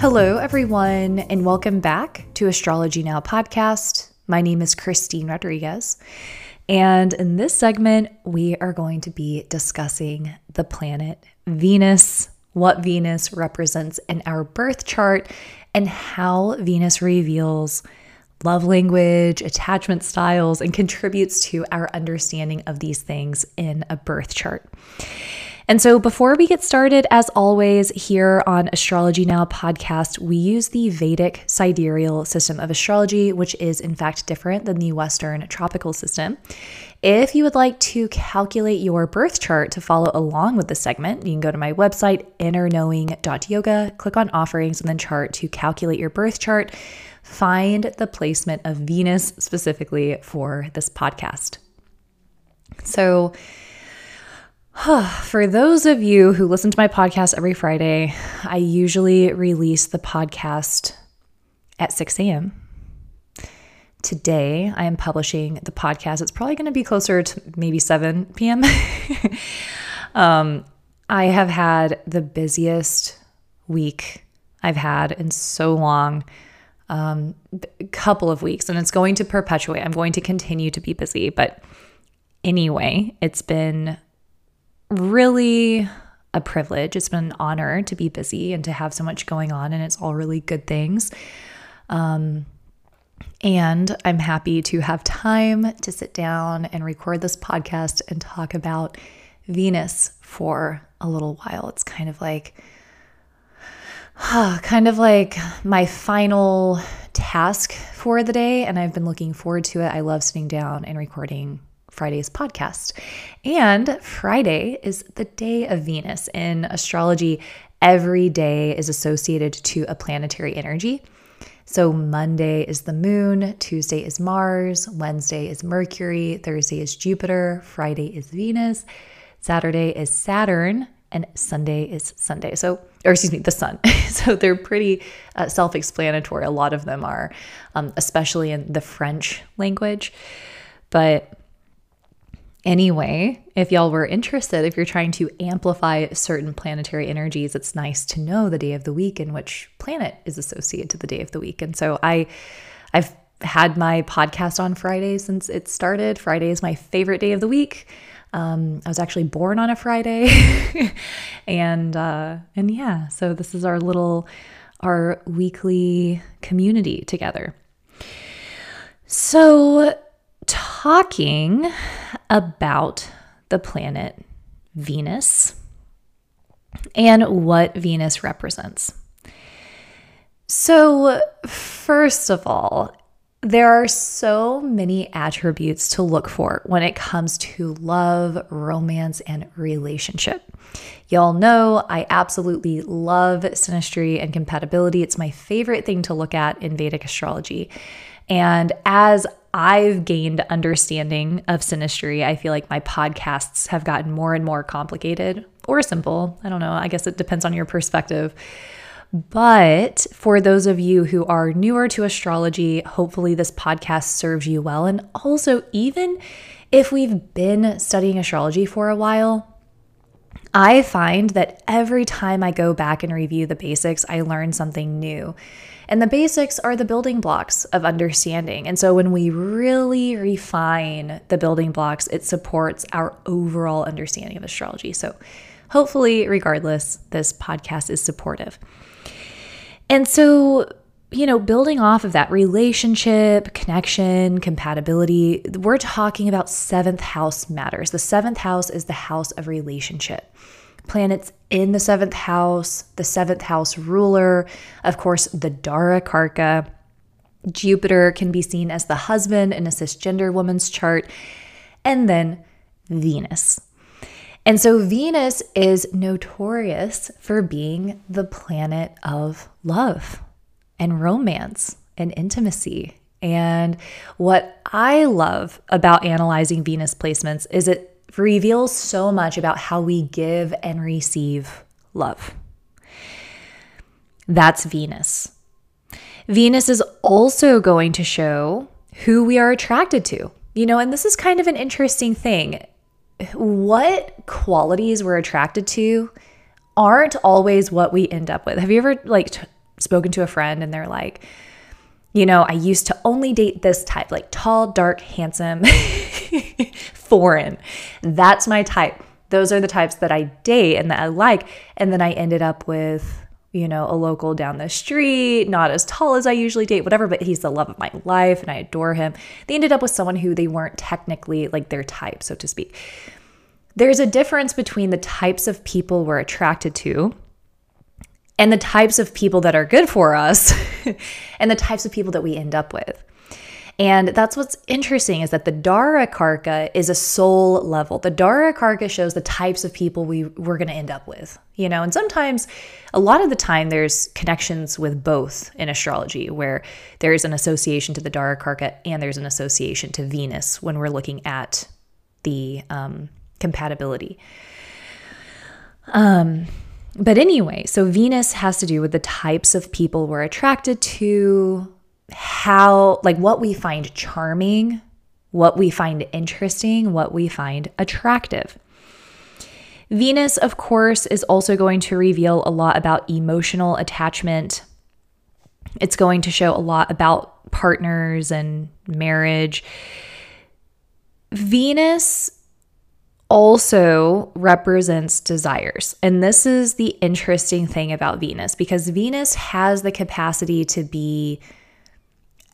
Hello, everyone, and welcome back to Astrology Now podcast. My name is Christine Rodriguez, and in this segment, we are going to be discussing the planet Venus, what Venus represents in our birth chart, and how Venus reveals love language, attachment styles, and contributes to our understanding of these things in a birth chart. And so, before we get started, as always, here on Astrology Now podcast, we use the Vedic sidereal system of astrology, which is in fact different than the Western tropical system. If you would like to calculate your birth chart to follow along with the segment, you can go to my website, innerknowing.yoga, click on offerings, and then chart to calculate your birth chart. Find the placement of Venus specifically for this podcast. So, For those of you who listen to my podcast every Friday, I usually release the podcast at 6 a.m. Today, I am publishing the podcast. It's probably going to be closer to maybe 7 p.m. um, I have had the busiest week I've had in so long. Um, couple of weeks, and it's going to perpetuate. I'm going to continue to be busy, but anyway, it's been really a privilege. It's been an honor to be busy and to have so much going on, and it's all really good things. Um, and I'm happy to have time to sit down and record this podcast and talk about Venus for a little while. It's kind of like, kind of like my final task for the day, and I've been looking forward to it. I love sitting down and recording Friday's podcast. And Friday is the day of Venus. In astrology, every day is associated to a planetary energy. So Monday is the moon, Tuesday is Mars, Wednesday is Mercury, Thursday is Jupiter, Friday is Venus, Saturday is Saturn, and Sunday is Sunday. So, or excuse me, the sun. so they're pretty uh, self explanatory. A lot of them are, um, especially in the French language. But Anyway, if y'all were interested, if you're trying to amplify certain planetary energies, it's nice to know the day of the week and which planet is associated to the day of the week. And so I I've had my podcast on Friday since it started. Friday is my favorite day of the week. Um, I was actually born on a Friday, and uh, and yeah, so this is our little our weekly community together. So talking about the planet Venus and what Venus represents. So, first of all, there are so many attributes to look for when it comes to love, romance, and relationship. Y'all know I absolutely love synastry and compatibility. It's my favorite thing to look at in Vedic astrology. And as I've gained understanding of synastry. I feel like my podcasts have gotten more and more complicated or simple. I don't know. I guess it depends on your perspective. But for those of you who are newer to astrology, hopefully this podcast serves you well. And also, even if we've been studying astrology for a while, I find that every time I go back and review the basics, I learn something new. And the basics are the building blocks of understanding. And so when we really refine the building blocks, it supports our overall understanding of astrology. So hopefully, regardless, this podcast is supportive. And so, you know, building off of that relationship, connection, compatibility, we're talking about seventh house matters. The seventh house is the house of relationship planets in the seventh house, the seventh house ruler, of course, the Dara Karka. Jupiter can be seen as the husband in a cisgender woman's chart, and then Venus. And so Venus is notorious for being the planet of love and romance and intimacy. And what I love about analyzing Venus placements is it reveals so much about how we give and receive love. That's Venus. Venus is also going to show who we are attracted to. You know, and this is kind of an interesting thing. What qualities we're attracted to aren't always what we end up with. Have you ever like t- spoken to a friend and they're like, you know, I used to only date this type, like tall, dark, handsome, foreign. That's my type. Those are the types that I date and that I like. And then I ended up with, you know, a local down the street, not as tall as I usually date, whatever, but he's the love of my life and I adore him. They ended up with someone who they weren't technically like their type, so to speak. There's a difference between the types of people we're attracted to and the types of people that are good for us and the types of people that we end up with. And that's what's interesting is that the Dara Karka is a soul level. The Dara Karka shows the types of people we, we're going to end up with, you know, and sometimes, a lot of the time, there's connections with both in astrology where there's an association to the Dara Karka and there's an association to Venus when we're looking at the um, compatibility. Um, but anyway, so Venus has to do with the types of people we're attracted to, how, like what we find charming, what we find interesting, what we find attractive. Venus, of course, is also going to reveal a lot about emotional attachment. It's going to show a lot about partners and marriage. Venus also represents desires. And this is the interesting thing about Venus because Venus has the capacity to be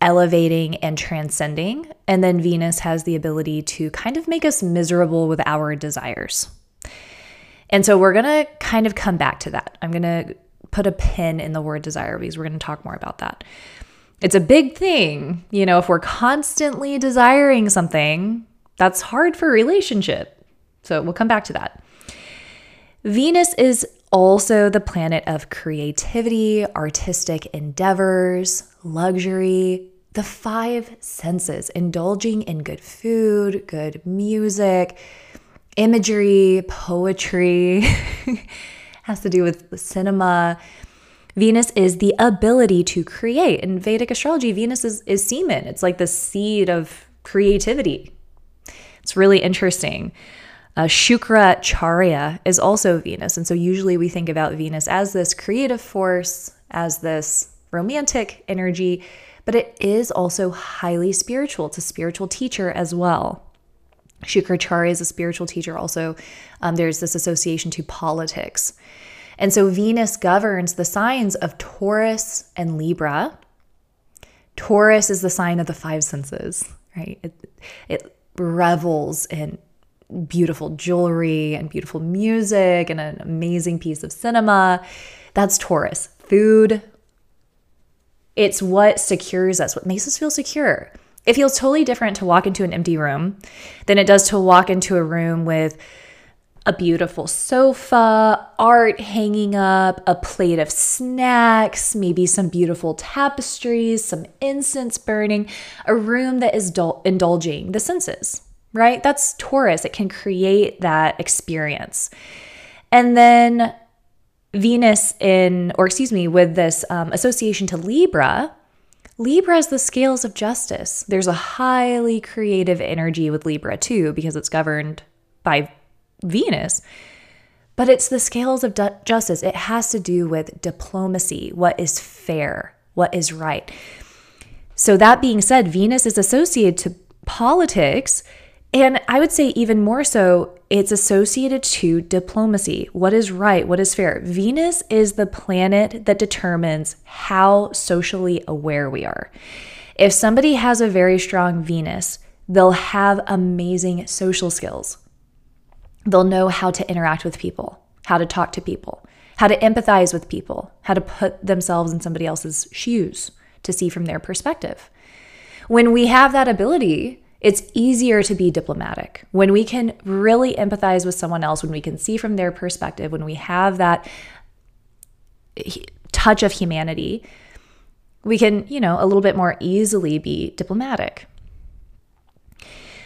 elevating and transcending. And then Venus has the ability to kind of make us miserable with our desires. And so we're going to kind of come back to that. I'm going to put a pin in the word desire because we're going to talk more about that. It's a big thing. You know, if we're constantly desiring something, that's hard for relationship so we'll come back to that. Venus is also the planet of creativity, artistic endeavors, luxury, the five senses, indulging in good food, good music, imagery, poetry, has to do with cinema. Venus is the ability to create. In Vedic astrology, Venus is, is semen. It's like the seed of creativity. It's really interesting. Uh, Shukracharya is also Venus. And so usually we think about Venus as this creative force, as this romantic energy, but it is also highly spiritual. It's a spiritual teacher as well. Shukracharya is a spiritual teacher. Also, um, there's this association to politics. And so Venus governs the signs of Taurus and Libra. Taurus is the sign of the five senses, right? It, it revels in beautiful jewelry and beautiful music and an amazing piece of cinema. That's Taurus. Food, it's what secures us, what makes us feel secure. It feels totally different to walk into an empty room than it does to walk into a room with a beautiful sofa, art hanging up, a plate of snacks, maybe some beautiful tapestries, some incense burning, a room that is dul- indulging the senses right? That's Taurus. It can create that experience. And then Venus in, or excuse me, with this um, association to Libra, Libra is the scales of justice. There's a highly creative energy with Libra too, because it's governed by Venus. But it's the scales of du- justice. It has to do with diplomacy, what is fair, what is right. So, that being said, Venus is associated to politics and I would say, even more so, it's associated to diplomacy. What is right? What is fair? Venus is the planet that determines how socially aware we are. If somebody has a very strong Venus, they'll have amazing social skills. They'll know how to interact with people, how to talk to people, how to empathize with people, how to put themselves in somebody else's shoes to see from their perspective. When we have that ability, it's easier to be diplomatic when we can really empathize with someone else, when we can see from their perspective, when we have that touch of humanity, we can, you know, a little bit more easily be diplomatic.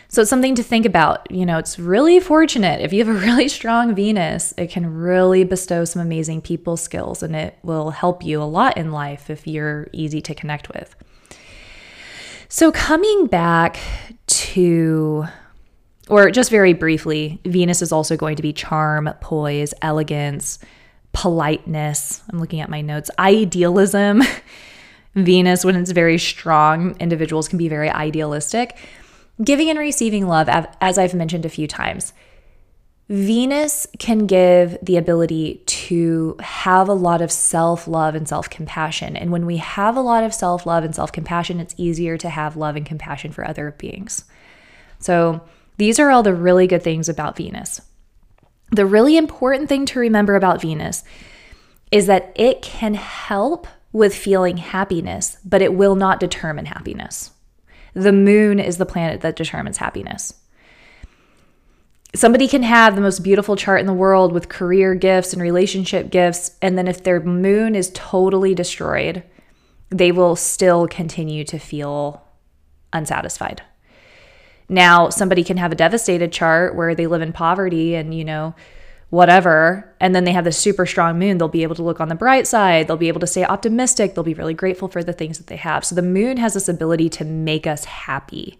So it's something to think about. You know, it's really fortunate if you have a really strong Venus, it can really bestow some amazing people skills and it will help you a lot in life if you're easy to connect with. So, coming back to, or just very briefly, Venus is also going to be charm, poise, elegance, politeness. I'm looking at my notes. Idealism. Venus, when it's very strong, individuals can be very idealistic. Giving and receiving love, as I've mentioned a few times. Venus can give the ability to have a lot of self love and self compassion. And when we have a lot of self love and self compassion, it's easier to have love and compassion for other beings. So, these are all the really good things about Venus. The really important thing to remember about Venus is that it can help with feeling happiness, but it will not determine happiness. The moon is the planet that determines happiness. Somebody can have the most beautiful chart in the world with career gifts and relationship gifts, and then if their moon is totally destroyed, they will still continue to feel unsatisfied. Now, somebody can have a devastated chart where they live in poverty and, you know, whatever, and then they have this super strong moon, they'll be able to look on the bright side. They'll be able to stay optimistic. They'll be really grateful for the things that they have. So the moon has this ability to make us happy.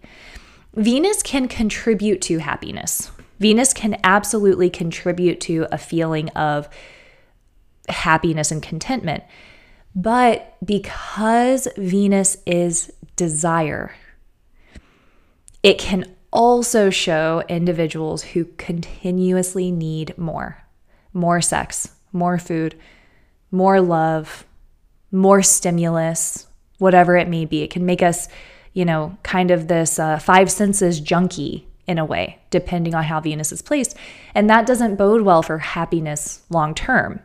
Venus can contribute to happiness. Venus can absolutely contribute to a feeling of happiness and contentment. But because Venus is desire, it can also show individuals who continuously need more more sex, more food, more love, more stimulus, whatever it may be. It can make us, you know, kind of this uh, five senses junkie in a way, depending on how Venus is placed. And that doesn't bode well for happiness long term.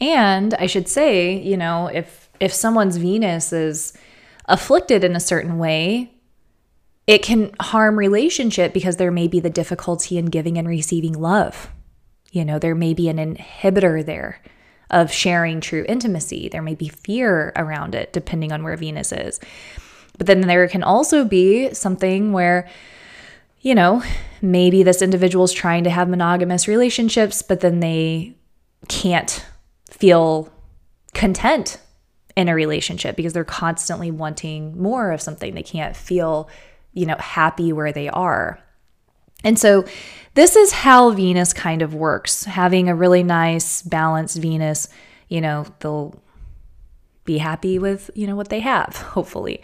And I should say, you know, if if someone's Venus is afflicted in a certain way, it can harm relationship because there may be the difficulty in giving and receiving love. You know, there may be an inhibitor there of sharing true intimacy. There may be fear around it, depending on where Venus is. But then there can also be something where, you know, maybe this individual is trying to have monogamous relationships, but then they can't feel content in a relationship because they're constantly wanting more of something. They can't feel you know, happy where they are. And so this is how Venus kind of works. Having a really nice balanced Venus, you know, they'll be happy with, you know, what they have, hopefully.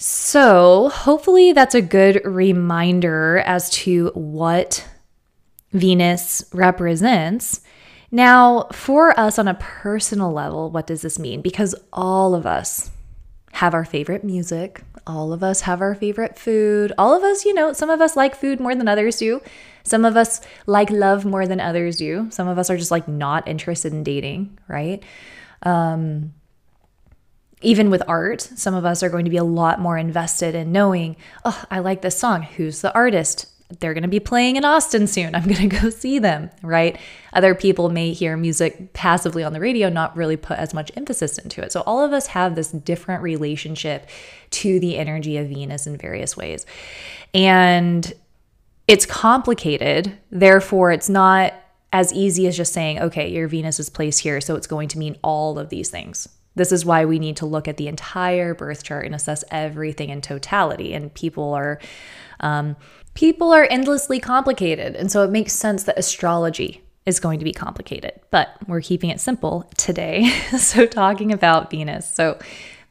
So, hopefully that's a good reminder as to what Venus represents. Now, for us on a personal level, what does this mean? Because all of us have our favorite music, all of us have our favorite food. All of us, you know, some of us like food more than others do. Some of us like love more than others do. Some of us are just like not interested in dating, right? Um, even with art, some of us are going to be a lot more invested in knowing, oh, I like this song. Who's the artist? they're going to be playing in Austin soon. I'm going to go see them, right? Other people may hear music passively on the radio, not really put as much emphasis into it. So, all of us have this different relationship to the energy of Venus in various ways. And it's complicated. Therefore, it's not as easy as just saying, okay, your Venus is placed here. So, it's going to mean all of these things. This is why we need to look at the entire birth chart and assess everything in totality. And people are, um, people are endlessly complicated. And so it makes sense that astrology is going to be complicated, but we're keeping it simple today. so, talking about Venus. So,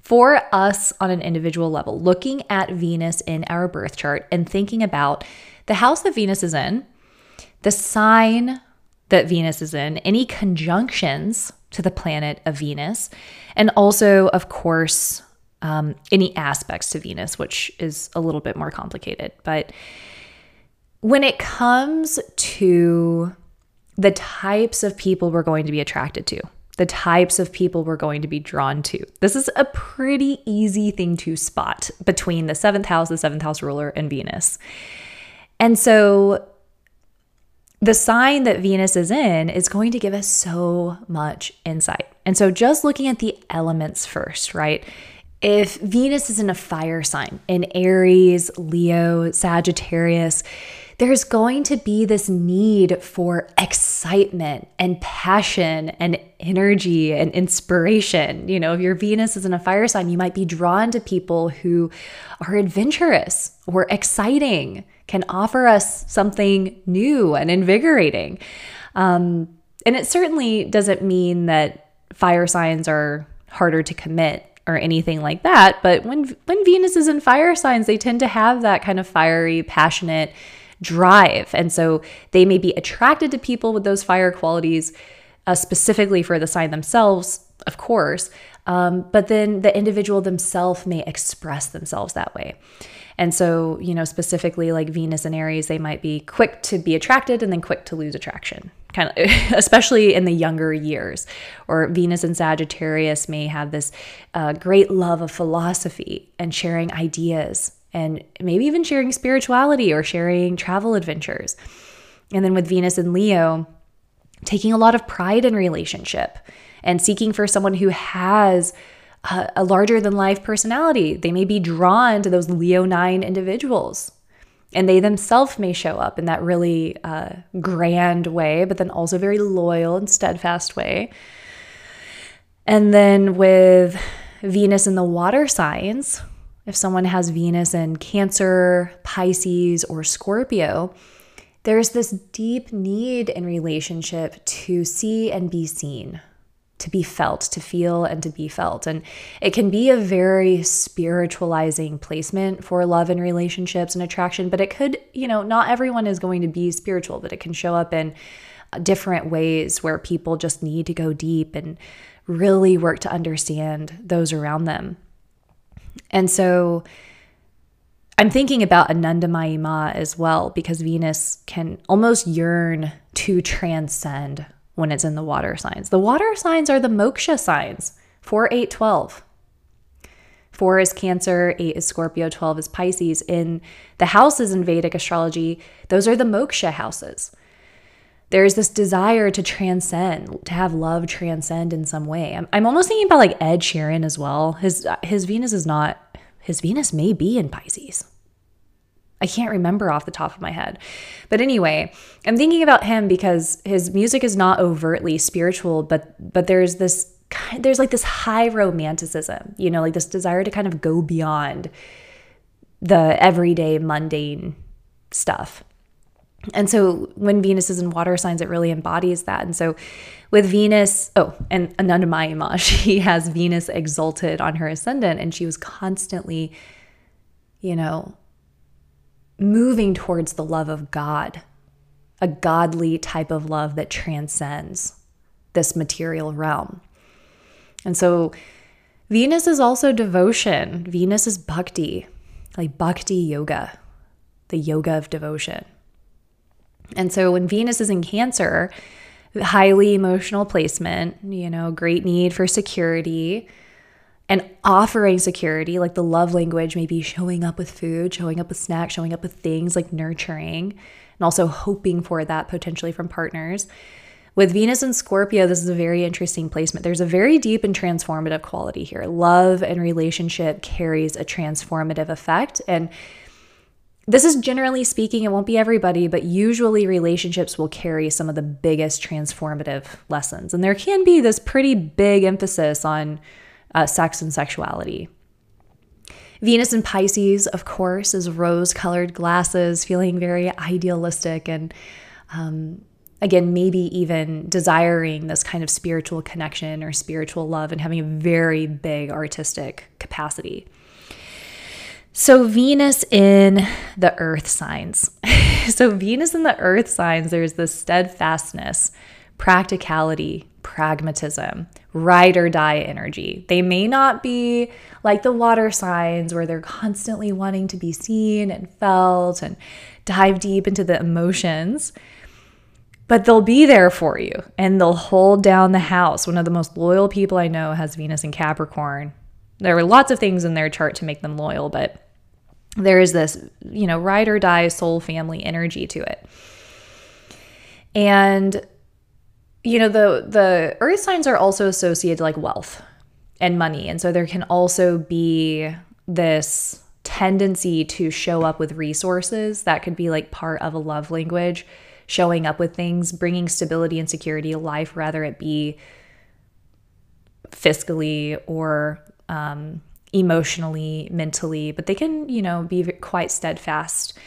for us on an individual level, looking at Venus in our birth chart and thinking about the house that Venus is in, the sign that Venus is in, any conjunctions to the planet of Venus, and also, of course, um, any aspects to Venus, which is a little bit more complicated. But when it comes to the types of people we're going to be attracted to, the types of people we're going to be drawn to, this is a pretty easy thing to spot between the seventh house, the seventh house ruler, and Venus. And so the sign that Venus is in is going to give us so much insight. And so just looking at the elements first, right? If Venus is in a fire sign, in Aries, Leo, Sagittarius, there's going to be this need for excitement and passion and energy and inspiration. You know, if your Venus is in a fire sign, you might be drawn to people who are adventurous or exciting, can offer us something new and invigorating. Um, And it certainly doesn't mean that fire signs are harder to commit or anything like that, but when when Venus is in fire signs, they tend to have that kind of fiery, passionate drive. And so they may be attracted to people with those fire qualities uh, specifically for the sign themselves, of course, um, but then the individual themselves may express themselves that way. And so, you know, specifically like Venus and Aries, they might be quick to be attracted and then quick to lose attraction, kind of, especially in the younger years. Or Venus and Sagittarius may have this uh, great love of philosophy and sharing ideas and maybe even sharing spirituality or sharing travel adventures. And then with Venus and Leo, taking a lot of pride in relationship and seeking for someone who has a, a larger than life personality. They may be drawn to those Leonine individuals. And they themselves may show up in that really uh, grand way, but then also very loyal and steadfast way. And then with Venus in the water signs, if someone has Venus in Cancer, Pisces, or Scorpio, there's this deep need in relationship to see and be seen, to be felt, to feel and to be felt. And it can be a very spiritualizing placement for love and relationships and attraction, but it could, you know, not everyone is going to be spiritual, but it can show up in different ways where people just need to go deep and really work to understand those around them. And so I'm thinking about Anandamayi Ma as well because Venus can almost yearn to transcend when it's in the water signs. The water signs are the moksha signs 4, 8, 12. 4 is Cancer, 8 is Scorpio, 12 is Pisces. In the houses in Vedic astrology, those are the moksha houses. There's this desire to transcend, to have love transcend in some way. I'm, I'm almost thinking about like Ed Sheeran as well. His his Venus is not his Venus may be in Pisces. I can't remember off the top of my head. But anyway, I'm thinking about him because his music is not overtly spiritual, but but there's this there's like this high romanticism, you know, like this desire to kind of go beyond the everyday mundane stuff. And so when Venus is in water signs, it really embodies that. And so with Venus, oh, and Anandamayi Ma, she has Venus exalted on her ascendant, and she was constantly, you know, moving towards the love of God, a godly type of love that transcends this material realm. And so Venus is also devotion. Venus is bhakti, like bhakti yoga, the yoga of devotion. And so when Venus is in Cancer, highly emotional placement, you know, great need for security and offering security, like the love language, maybe showing up with food, showing up with snacks, showing up with things like nurturing, and also hoping for that potentially from partners. With Venus and Scorpio, this is a very interesting placement. There's a very deep and transformative quality here. Love and relationship carries a transformative effect. And this is generally speaking, it won't be everybody, but usually relationships will carry some of the biggest transformative lessons. And there can be this pretty big emphasis on uh, sex and sexuality. Venus in Pisces, of course, is rose colored glasses, feeling very idealistic and, um, again, maybe even desiring this kind of spiritual connection or spiritual love and having a very big artistic capacity. So, Venus in the earth signs. so, Venus in the earth signs, there's this steadfastness, practicality, pragmatism, ride or die energy. They may not be like the water signs where they're constantly wanting to be seen and felt and dive deep into the emotions, but they'll be there for you and they'll hold down the house. One of the most loyal people I know has Venus in Capricorn. There are lots of things in their chart to make them loyal, but there is this, you know, ride or die soul family energy to it. And you know, the the earth signs are also associated like wealth and money. And so there can also be this tendency to show up with resources that could be like part of a love language, showing up with things, bringing stability and security to life, rather it be fiscally or um, emotionally, mentally, but they can, you know, be quite steadfast.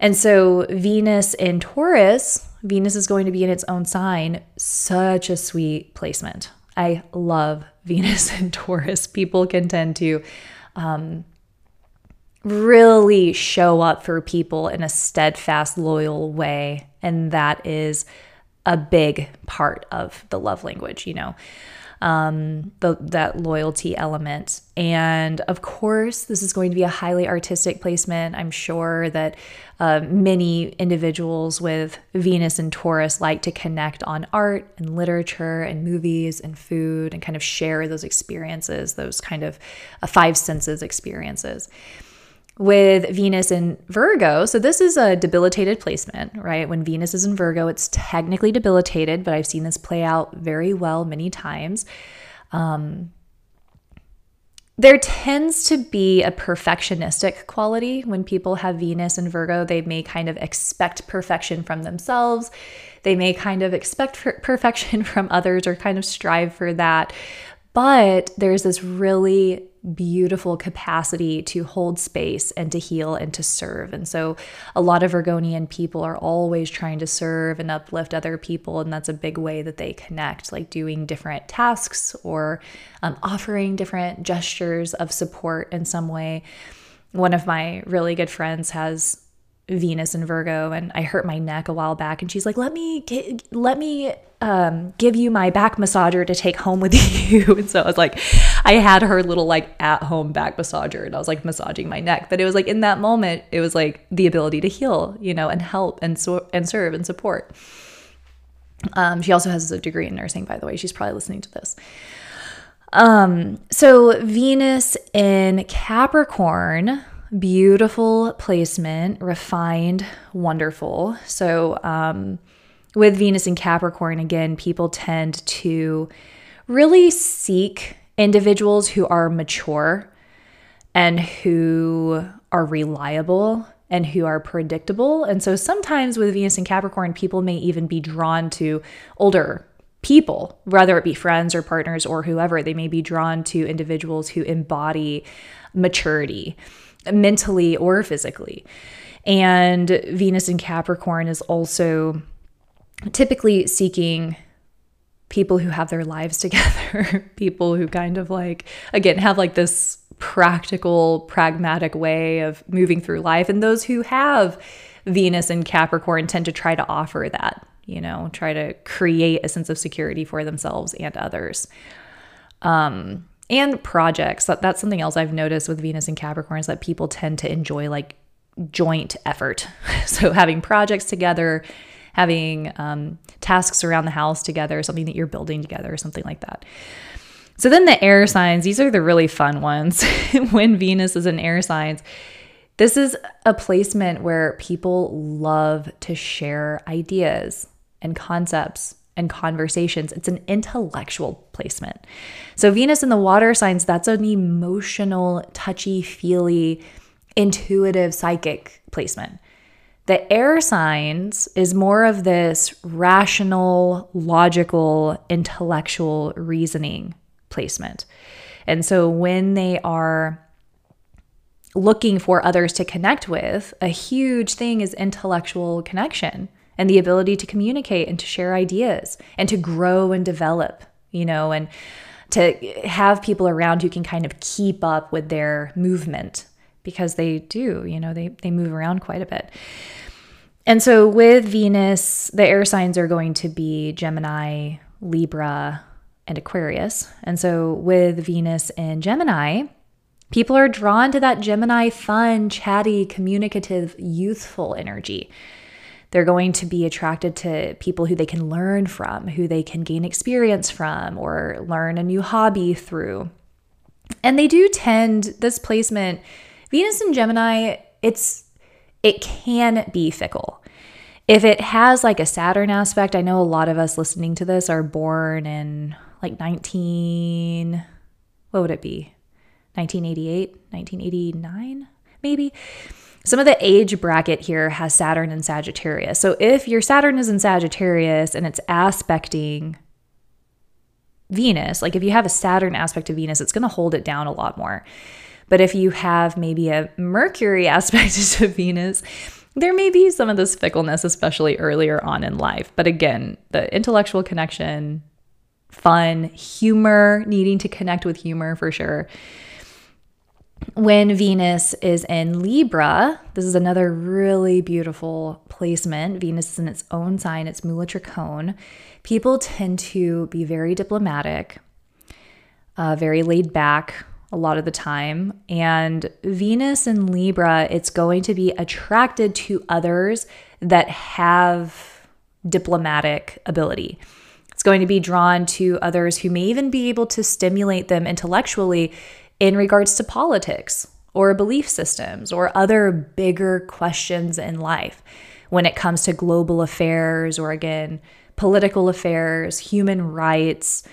And so Venus in Taurus, Venus is going to be in its own sign. Such a sweet placement. I love Venus in Taurus. People can tend to um, really show up for people in a steadfast, loyal way. And that is a big part of the love language, you know um, the, that loyalty element. And of course, this is going to be a highly artistic placement. I'm sure that uh, many individuals with Venus and Taurus like to connect on art and literature and movies and food and kind of share those experiences, those kind of uh, five senses experiences with Venus in Virgo. So this is a debilitated placement, right? When Venus is in Virgo, it's technically debilitated, but I've seen this play out very well many times. Um, there tends to be a perfectionistic quality when people have Venus and Virgo. They may kind of expect perfection from themselves. They may kind of expect perfection from others or kind of strive for that. But there's this really beautiful capacity to hold space and to heal and to serve. And so a lot of Virgonian people are always trying to serve and uplift other people. And that's a big way that they connect, like doing different tasks or um, offering different gestures of support in some way. One of my really good friends has Venus and Virgo, and I hurt my neck a while back, and she's like, "Let me get, let me um, give you my back massager to take home with you." and so I was like, I had her little like at home back massager, and I was like massaging my neck. But it was like in that moment, it was like the ability to heal, you know, and help and so and serve and support. Um, she also has a degree in nursing, by the way. She's probably listening to this. Um, so Venus in Capricorn beautiful placement, refined, wonderful. So, um, with Venus in Capricorn, again, people tend to really seek individuals who are mature and who are reliable and who are predictable. And so sometimes with Venus in Capricorn, people may even be drawn to older people, whether it be friends or partners or whoever. They may be drawn to individuals who embody maturity mentally or physically. And Venus in Capricorn is also typically seeking people who have their lives together, people who kind of like, again, have like this practical, pragmatic way of moving through life. And those who have Venus and Capricorn tend to try to offer that, you know, try to create a sense of security for themselves and others. Um, and projects. That, that's something else I've noticed with Venus and Capricorn is that people tend to enjoy like joint effort. so having projects together, having um, tasks around the house together, something that you're building together, or something like that. So then the air signs, these are the really fun ones. when Venus is in air signs, this is a placement where people love to share ideas and concepts and conversations. It's an intellectual placement. So, Venus in the water signs, that's an emotional, touchy, feely, intuitive, psychic placement. The air signs is more of this rational, logical, intellectual reasoning placement. And so, when they are looking for others to connect with, a huge thing is intellectual connection and the ability to communicate and to share ideas and to grow and develop, you know, and to have people around who can kind of keep up with their movement because they do, you know, they, they move around quite a bit. And so with Venus, the air signs are going to be Gemini, Libra, and Aquarius. And so with Venus and Gemini, people are drawn to that Gemini fun, chatty, communicative, youthful energy. They're going to be attracted to people who they can learn from, who they can gain experience from, or learn a new hobby through. And they do tend, this placement, Venus and Gemini, it's it can be fickle. If it has like a Saturn aspect, I know a lot of us listening to this are born in like 19 what would it be? 1988, 1989 maybe some of the age bracket here has Saturn and Sagittarius. So if your Saturn is in Sagittarius and it's aspecting Venus, like if you have a Saturn aspect of Venus, it's going to hold it down a lot more. But if you have maybe a Mercury aspect to Venus, there may be some of this fickleness, especially earlier on in life. But again, the intellectual connection, fun, humor, needing to connect with humor for sure. When Venus is in Libra, this is another really beautiful placement. Venus is in its own sign, it's Mula Trikona. People tend to be very diplomatic, uh, very laid back, a lot of the time. And Venus in Libra, it's going to be attracted to others that have diplomatic ability. It's going to be drawn to others who may even be able to stimulate them intellectually in regards to politics or belief systems or other bigger questions in life when it comes to global affairs or, again, political affairs, human rights,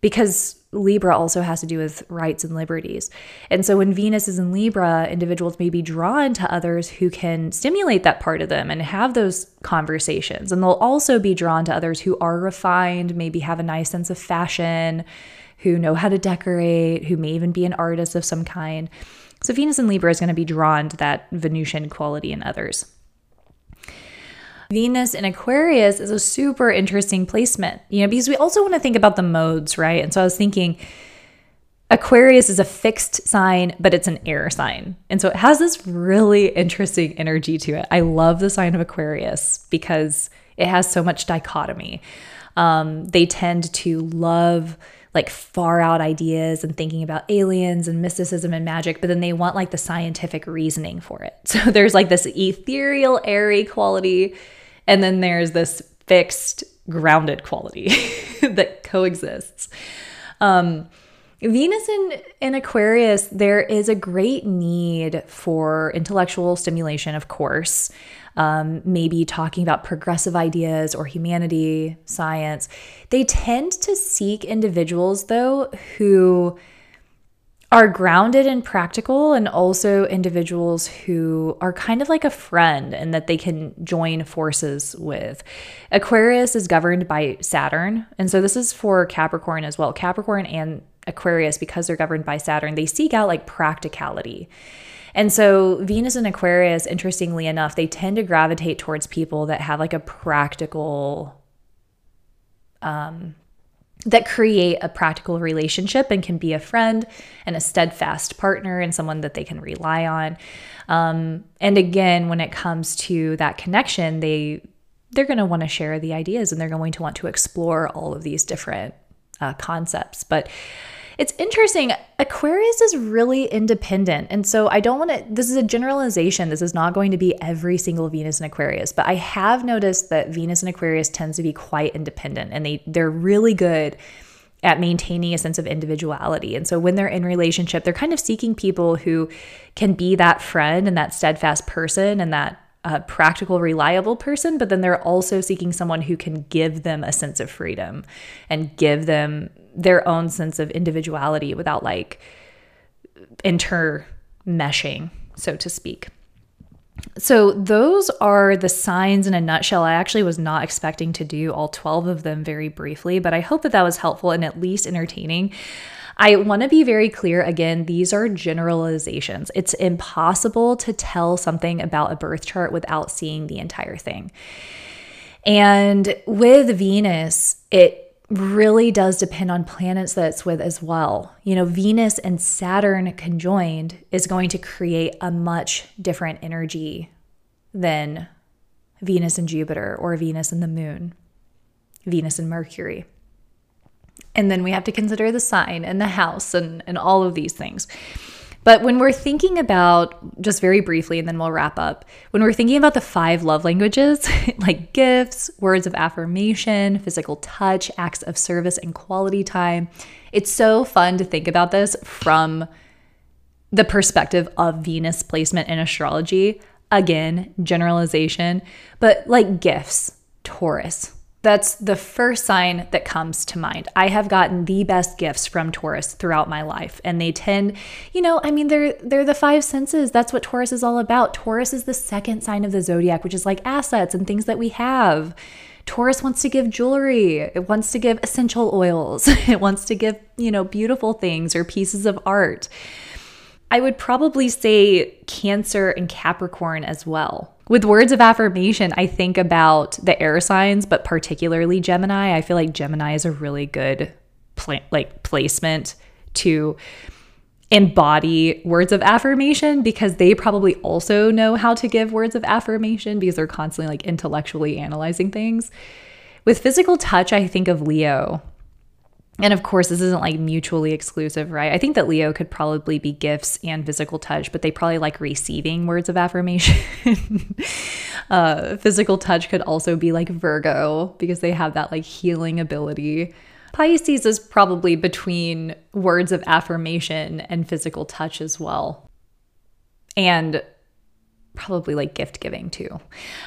because Libra also has to do with rights and liberties. And so when Venus is in Libra, individuals may be drawn to others who can stimulate that part of them and have those conversations. And they'll also be drawn to others who are refined, maybe have a nice sense of fashion, who know how to decorate, who may even be an artist of some kind. So Venus in Libra is going to be drawn to that Venusian quality in others. Venus in Aquarius is a super interesting placement, you know, because we also want to think about the modes, right? And so I was thinking Aquarius is a fixed sign, but it's an air sign. And so it has this really interesting energy to it. I love the sign of Aquarius because it has so much dichotomy. Um, they tend to love like far out ideas and thinking about aliens and mysticism and magic, but then they want like the scientific reasoning for it. So there's like this ethereal, airy quality and then there's this fixed, grounded quality that coexists. Um, Venus in, in Aquarius, there is a great need for intellectual stimulation, of course. Um, maybe talking about progressive ideas or humanity, science. They tend to seek individuals, though, who are grounded and practical and also individuals who are kind of like a friend and that they can join forces with. Aquarius is governed by Saturn. And so this is for Capricorn as well. Capricorn and Aquarius, because they're governed by Saturn, they seek out like practicality. And so Venus and Aquarius, interestingly enough, they tend to gravitate towards people that have like a practical um that create a practical relationship and can be a friend and a steadfast partner and someone that they can rely on. Um, and again, when it comes to that connection, they they're going to want to share the ideas and they're going to want to explore all of these different uh, concepts. But it's interesting. Aquarius is really independent. And so I don't want to, this is a generalization. This is not going to be every single Venus in Aquarius, but I have noticed that Venus in Aquarius tends to be quite independent and they, they're really good at maintaining a sense of individuality. And so when they're in relationship, they're kind of seeking people who can be that friend and that steadfast person and that uh, practical, reliable person, but then they're also seeking someone who can give them a sense of freedom and give them their own sense of individuality without like intermeshing, so to speak. So, those are the signs in a nutshell. I actually was not expecting to do all 12 of them very briefly, but I hope that that was helpful and at least entertaining. I want to be very clear again, these are generalizations. It's impossible to tell something about a birth chart without seeing the entire thing. And with Venus, it really does depend on planets that it's with as well. You know, Venus and Saturn conjoined is going to create a much different energy than Venus and Jupiter or Venus and the moon, Venus and Mercury. And then we have to consider the sign and the house and, and all of these things. But when we're thinking about, just very briefly, and then we'll wrap up, when we're thinking about the five love languages, like gifts, words of affirmation, physical touch, acts of service, and quality time, it's so fun to think about this from the perspective of Venus placement in astrology. Again, generalization, but like gifts, Taurus, that's the first sign that comes to mind. I have gotten the best gifts from Taurus throughout my life and they tend, you know, I mean they're they're the five senses. That's what Taurus is all about. Taurus is the second sign of the zodiac, which is like assets and things that we have. Taurus wants to give jewelry. It wants to give essential oils. It wants to give, you know, beautiful things or pieces of art. I would probably say Cancer and Capricorn as well With words of affirmation, I think about the air signs, but particularly Gemini. I feel like Gemini is a really good like placement to embody words of affirmation because they probably also know how to give words of affirmation because they're constantly like intellectually analyzing things. With physical touch, I think of Leo. And of course, this isn't like mutually exclusive, right? I think that Leo could probably be gifts and physical touch, but they probably like receiving words of affirmation. uh, physical touch could also be like Virgo because they have that like healing ability. Pisces is probably between words of affirmation and physical touch as well. And probably like gift giving too.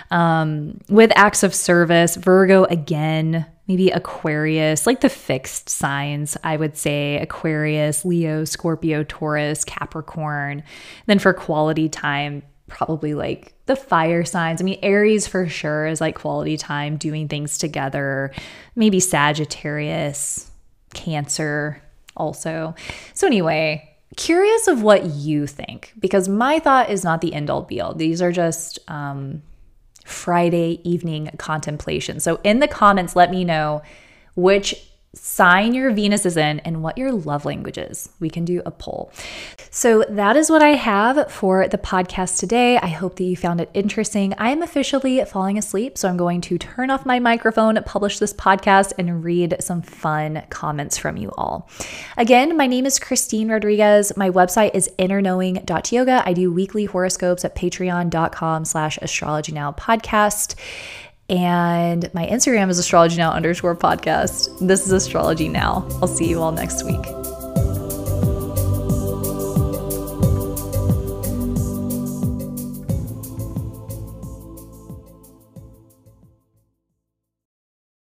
Um, with acts of service, Virgo again, maybe Aquarius, like the fixed signs, I would say Aquarius, Leo, Scorpio, Taurus, Capricorn. Then for quality time, probably like the fire signs. I mean, Aries for sure is like quality time, doing things together. Maybe Sagittarius, Cancer also. So, anyway, curious of what you think because my thought is not the end all be all. These are just um, Friday evening contemplation. So, in the comments, let me know which sign your Venus is in and what your love language is. We can do a poll. So that is what I have for the podcast today. I hope that you found it interesting. I am officially falling asleep, so I'm going to turn off my microphone, publish this podcast, and read some fun comments from you all. Again, my name is Christine Rodriguez. My website is innerknowing.yoga. I do weekly horoscopes at patreon.com slash astrology now podcast. And my Instagram is astrology now underscore podcast. This is astrology now. I'll see you all next week.